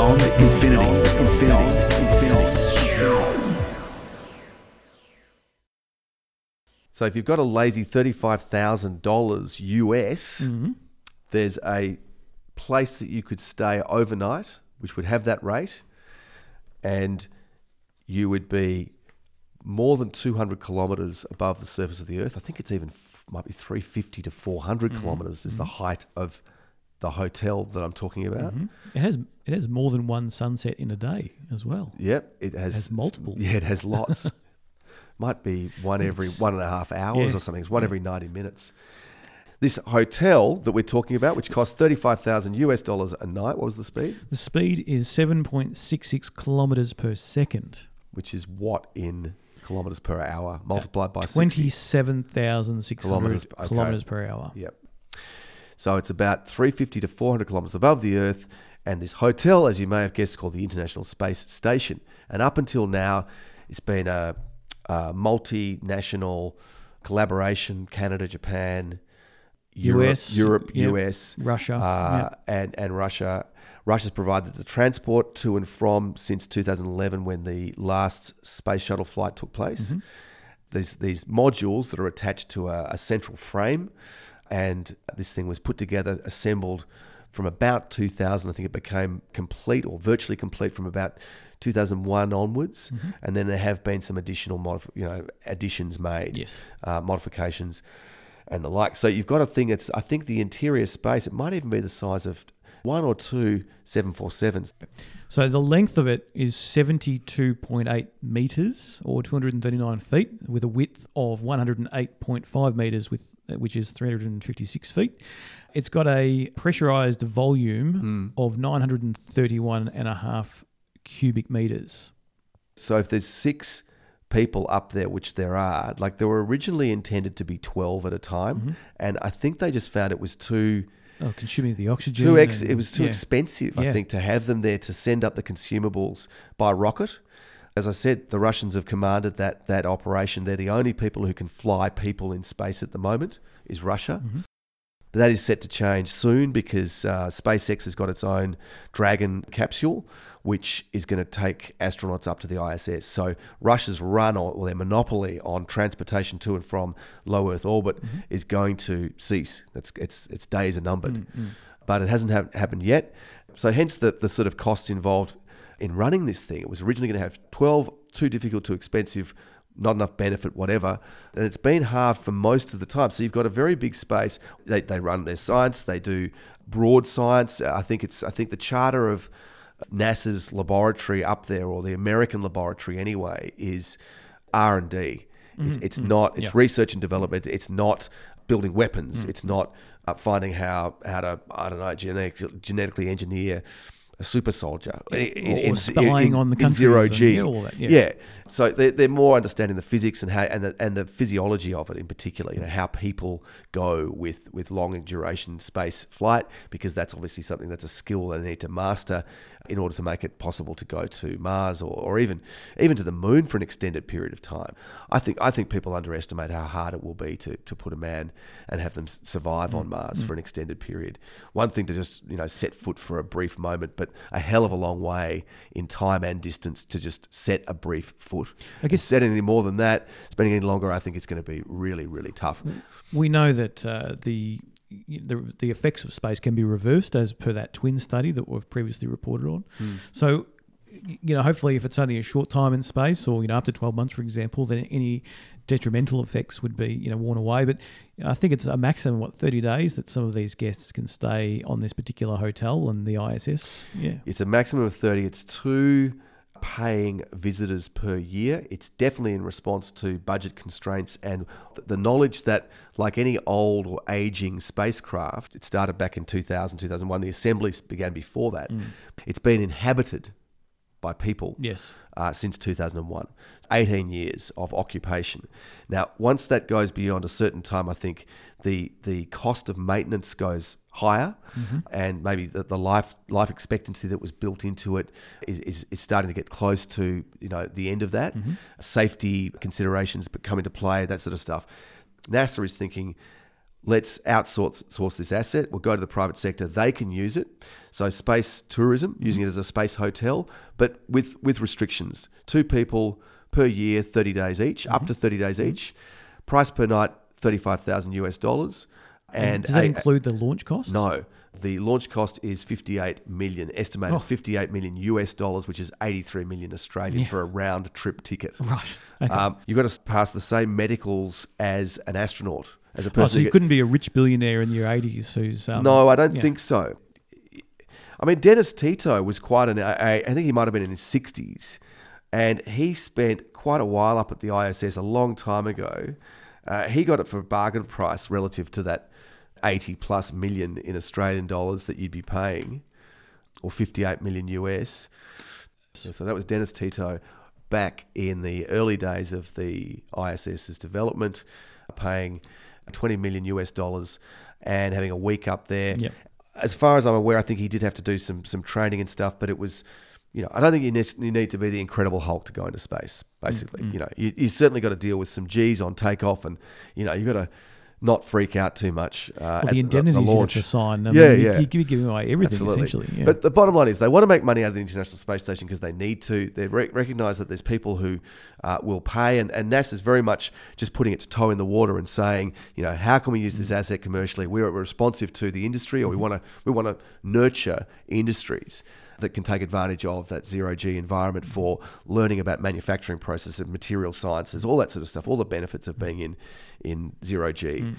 beyond infinity. infinity So if you've got a lazy thirty-five thousand dollars US, Mm-hmm. there's a place that you could stay overnight, which would have that rate, and you would be more than two hundred kilometers above the surface of the Earth. I think it's even might be three fifty to 400 Mm-hmm. kilometers is the height of the hotel that I'm talking about. Mm-hmm. It has it has more than one sunset in a day as well. Yep, it has, Has multiple. Yeah, it has lots. Might be one every It's- one and a half hours yeah, or something. It's one every ninety minutes. This hotel that we're talking about, which costs thirty-five thousand US dollars a night, what was the speed? The speed is seven point six six kilometers per second. Which is what in kilometers per hour multiplied by 60? Twenty-seven thousand six Kilometres, okay. kilometers per hour. Yep. So it's about 350 to 400 kilometers above the Earth. And this hotel, as you may have guessed, is called the International Space Station. And up until now, it's been a, a multinational collaboration Canada, Japan, Europe, US, Europe, yep. US, Russia, uh, yep. and, and Russia. Russia's provided the transport to and from since 2011 when the last space shuttle flight took place Mm-hmm. these these modules that are attached to a, a central frame, and this thing was put together, assembled from about 2000. I think it became complete or virtually complete from about 2001 onwards, Mm-hmm. and then there have been some additional modif- you know additions made, Yes. uh, modifications, and the like. So you've got a thing. It's I think the interior space. It might even be the size of one or two 747s. So the length of it is 72.8 meters or 239 feet with a width of 108.5 meters with which is 356 feet. It's got a pressurized volume hmm. of 931 and a half cubic meters. So if there's six people up there, which there are, like they were originally intended to be 12 at a time. Mm-hmm. And I think they just found it was too, Oh, consuming the oxygen. too ex- and- it was too yeah. expensive, I Yeah. think, to have them there to send up the consumables by rocket. As I said, the Russians have commanded that, that operation. They're the only people who can fly people in space at the moment, is Russia. Mm-hmm. But that is set to change soon because uh, SpaceX has got its own Dragon capsule, which is going to take astronauts up to the ISS. So Russia's run or, or their monopoly on transportation to and from low Earth orbit mm-hmm. is going to cease. That's its its days are numbered, mm, mm. but it hasn't hap- happened yet. So hence the the sort of costs involved in running this thing. It was originally going to have twelve too difficult, too expensive not enough benefit, whatever. And it's been halved for most of the time. So you've got a very big space. They, they run their science. They do broad science. I think it's I think the charter of NASA's laboratory up there, or the American laboratory anyway, is R and D. It's, it's not. It's Yeah. research and development. It's not building weapons. Mm. It's not uh, finding how how to I don't know genetic, genetically engineer a super soldier or spying on the in zero g that, yeah. yeah, so they're, they're more understanding the physics and how and the, and the physiology of it in particular. You know how people go with with long duration space flight because that's obviously something that's a skill they need to master in order to make it possible to go to Mars or, or even even to the moon for an extended period of time. I think I think people underestimate how hard it will be to, to put a man and have them survive on Mars for an extended period. One thing to just you know set foot for a brief moment, but a hell of a long way in time and distance to just set a brief foot. I guess- set anything more than that, spending any longer, I think it's going to be really really tough. We know that uh, the, the the effects of space can be reversed as per that twin study that we've previously reported on. Hmm. So, you know, hopefully, if it's only a short time in space, or you know, up to twelve months, for example, then any detrimental effects would be you know worn away. But I think it's a maximum what thirty days that some of these guests can stay on this particular hotel and the ISS. Yeah. It's a maximum of 30. It's two paying visitors per year. It's definitely in response to budget constraints and the knowledge that, like any old or aging spacecraft, it started back in 2000, 2001. The assembly began before that. Mm. It's been inhabited by people Yes. uh, since 2001. 18 years of occupation. Now, once that goes beyond a certain time, I think the the cost of maintenance goes higher, and maybe the, the life life expectancy that was built into it is, is, is starting to get close to you know the end of that. Safety considerations come into play, that sort of stuff. NASA is thinking let's outsource source this asset. We'll go to the private sector. They can use it. So space tourism, using it as a space hotel, but with with restrictions. Two people per year, 30 days each, up to 30 days each. Price per night, 35,000 US dollars. And does that a- include the launch cost? no, the launch cost is 58 million, estimated Oh. 58 million US dollars, which is 83 million Australian Yeah. for a round trip ticket. Right. Okay. Um, you've got to pass the same medicals as an astronaut, as a oh, so you get- couldn't be a rich billionaire in your 80s who's. Um, no, I don't yeah. think so. I mean, Dennis Tito was quite an. I I think he might have been in his 60s, and he spent quite a while up at the ISS a long time ago. Uh, he got it for a bargain price relative to that 80 plus million in Australian dollars that you'd be paying, or 58 million US. So that was Dennis Tito back in the early days of the ISS's development, paying 20 million US dollars and having a week up there. Yep. As far as I'm aware, I think he did have to do some some training and stuff, but it was, you know, I don't think you need, you need to be the Incredible Hulk to go into space. Basically, mm, mm. you know, you, you certainly got to deal with some G's on takeoff, and you know, you got to not freak out too much. Uh, Well, the indemnities you have to sign. I Yeah, mean, you- yeah. You, you're giving away everything Absolutely. essentially. Yeah. But the bottom line is they want to make money out of the International Space Station because they need to. They re- recognise that there's people who uh, will pay, and, and NASA's very much just putting its toe in the water and saying, you know, how can we use Mm. this asset commercially? We're responsive to the industry, or we want to we want to nurture industries that can take advantage of that zero G environment for learning about manufacturing processes, material sciences, all that sort of stuff, all the benefits of being in in zero G.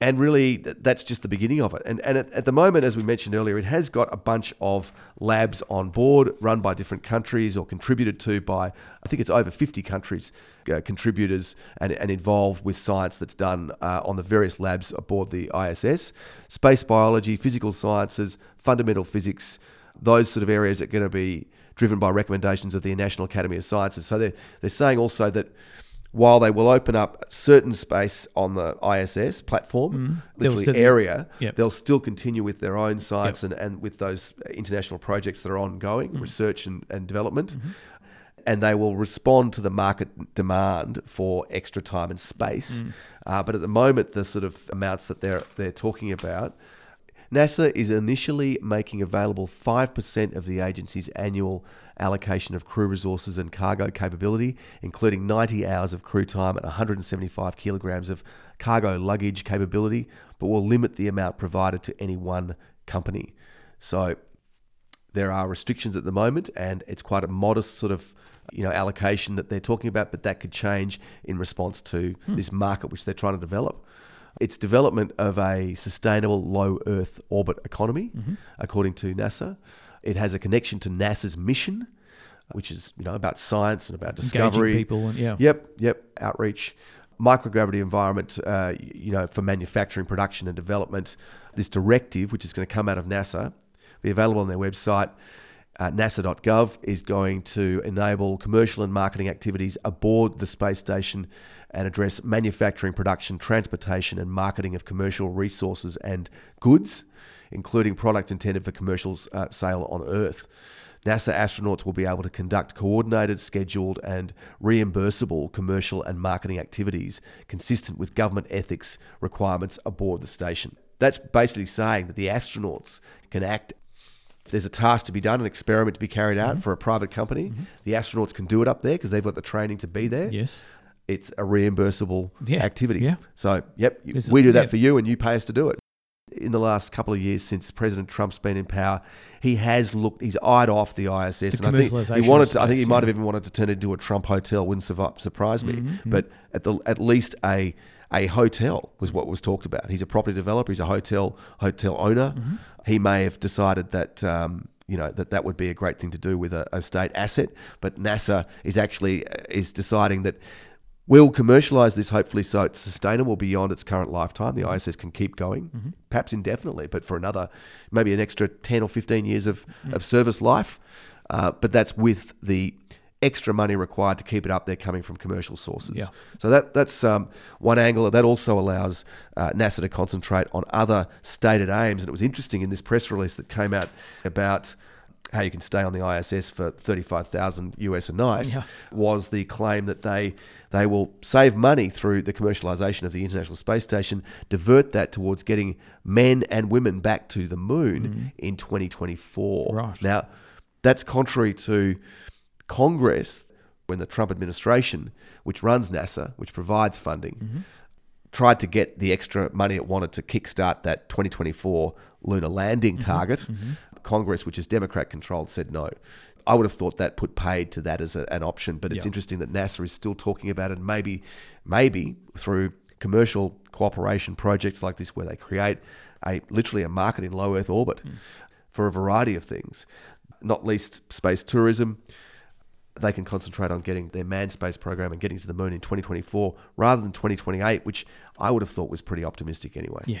And really that's just the beginning of it. And, and at, at the moment as we mentioned earlier it has got a bunch of labs on board run by different countries or contributed to by i think it's over 50 countries uh, contributors and, and involved with science that's done uh, on the various labs aboard the iss space biology physical sciences fundamental physics those sort of areas are going to be driven by recommendations of the national academy of sciences so they're, they're saying also that while they will open up certain space on the ISS platform, They'll literally still- area, Yep. they'll still continue with their own science and, and with those international projects that are ongoing, Mm. research and, and development. Mm-hmm. And they will respond to the market demand for extra time and space. Mm. Uh, but at the moment, the sort of amounts that they're they're talking about, NASA is initially making available 5% of the agency's annual allocation of crew resources and cargo capability, including 90 hours of crew time and 175 kilograms of cargo luggage capability, but will limit the amount provided to any one company. So there are restrictions at the moment, and it's quite a modest sort of you know allocation that they're talking about, but that could change in response to hmm. this market which they're trying to develop. It's development of a sustainable low Earth orbit economy, according to NASA. It has a connection to NASA's mission, which is you know about science and about discovery, Engaging people and yeah. Yep, yep. Outreach, microgravity environment, uh, you know, for manufacturing, production, and development. This directive, which is going to come out of NASA, be available on their website. Uh, NASA.gov is going to enable commercial and marketing activities aboard the space station and address manufacturing, production, transportation, and marketing of commercial resources and goods, including products intended for commercial uh, sale on Earth. NASA astronauts will be able to conduct coordinated, scheduled, and reimbursable commercial and marketing activities consistent with government ethics requirements aboard the station. That's basically saying that the astronauts can act. If there's a task to be done, an experiment to be carried out for a private company, the astronauts can do it up there because they've got the training to be there. Yes. It's a reimbursable Yeah, activity. yeah. So, yep, a- we do that yeah. for you and you pay us to do it in the last couple of years since President Trump's been in power, he has looked, he's eyed off the ISS. The and I think he wanted to, I think he might have even wanted to turn it into a Trump hotel. Wouldn't surprise me. Mm-hmm, But at the at least a a hotel was what was talked about. He's a property developer. He's a hotel hotel owner. Mm-hmm. He may have decided that. Um, you know that that would be a great thing to do with a, a state asset, but NASA is actually uh, is deciding that We'll commercialise this hopefully so it's sustainable beyond its current lifetime. The ISS can keep going, perhaps indefinitely, but for another, maybe an extra 10 or 15 years of, of service life. Uh, but that's with the extra money required to keep it up there coming from commercial sources. Yeah. So that that's um, one angle. That also allows uh, NASA to concentrate on other stated aims. And it was interesting in this press release that came out about how you can stay on the ISS for 35,000 US a night Yeah. was the claim that they they will save money through the commercialization of the International Space Station, divert that towards getting men and women back to the moon in 2024. Mm. Right. Now, that's contrary to Congress when the Trump administration, which runs NASA, which provides funding, Mm-hmm. tried to get the extra money it wanted to kickstart that 2024 lunar landing Mm-hmm. target. Congress, which is Democrat controlled, said no. I would have thought that put paid to that as a, an option, but it's Yeah. interesting that NASA is still talking about it. Maybe, maybe through commercial cooperation projects like this, where they create a literally a market in low Earth orbit hmm. for a variety of things, not least space tourism. They can concentrate on getting their manned space program and getting to the moon in 2024 rather than 2028, which I would have thought was pretty optimistic anyway. Yeah.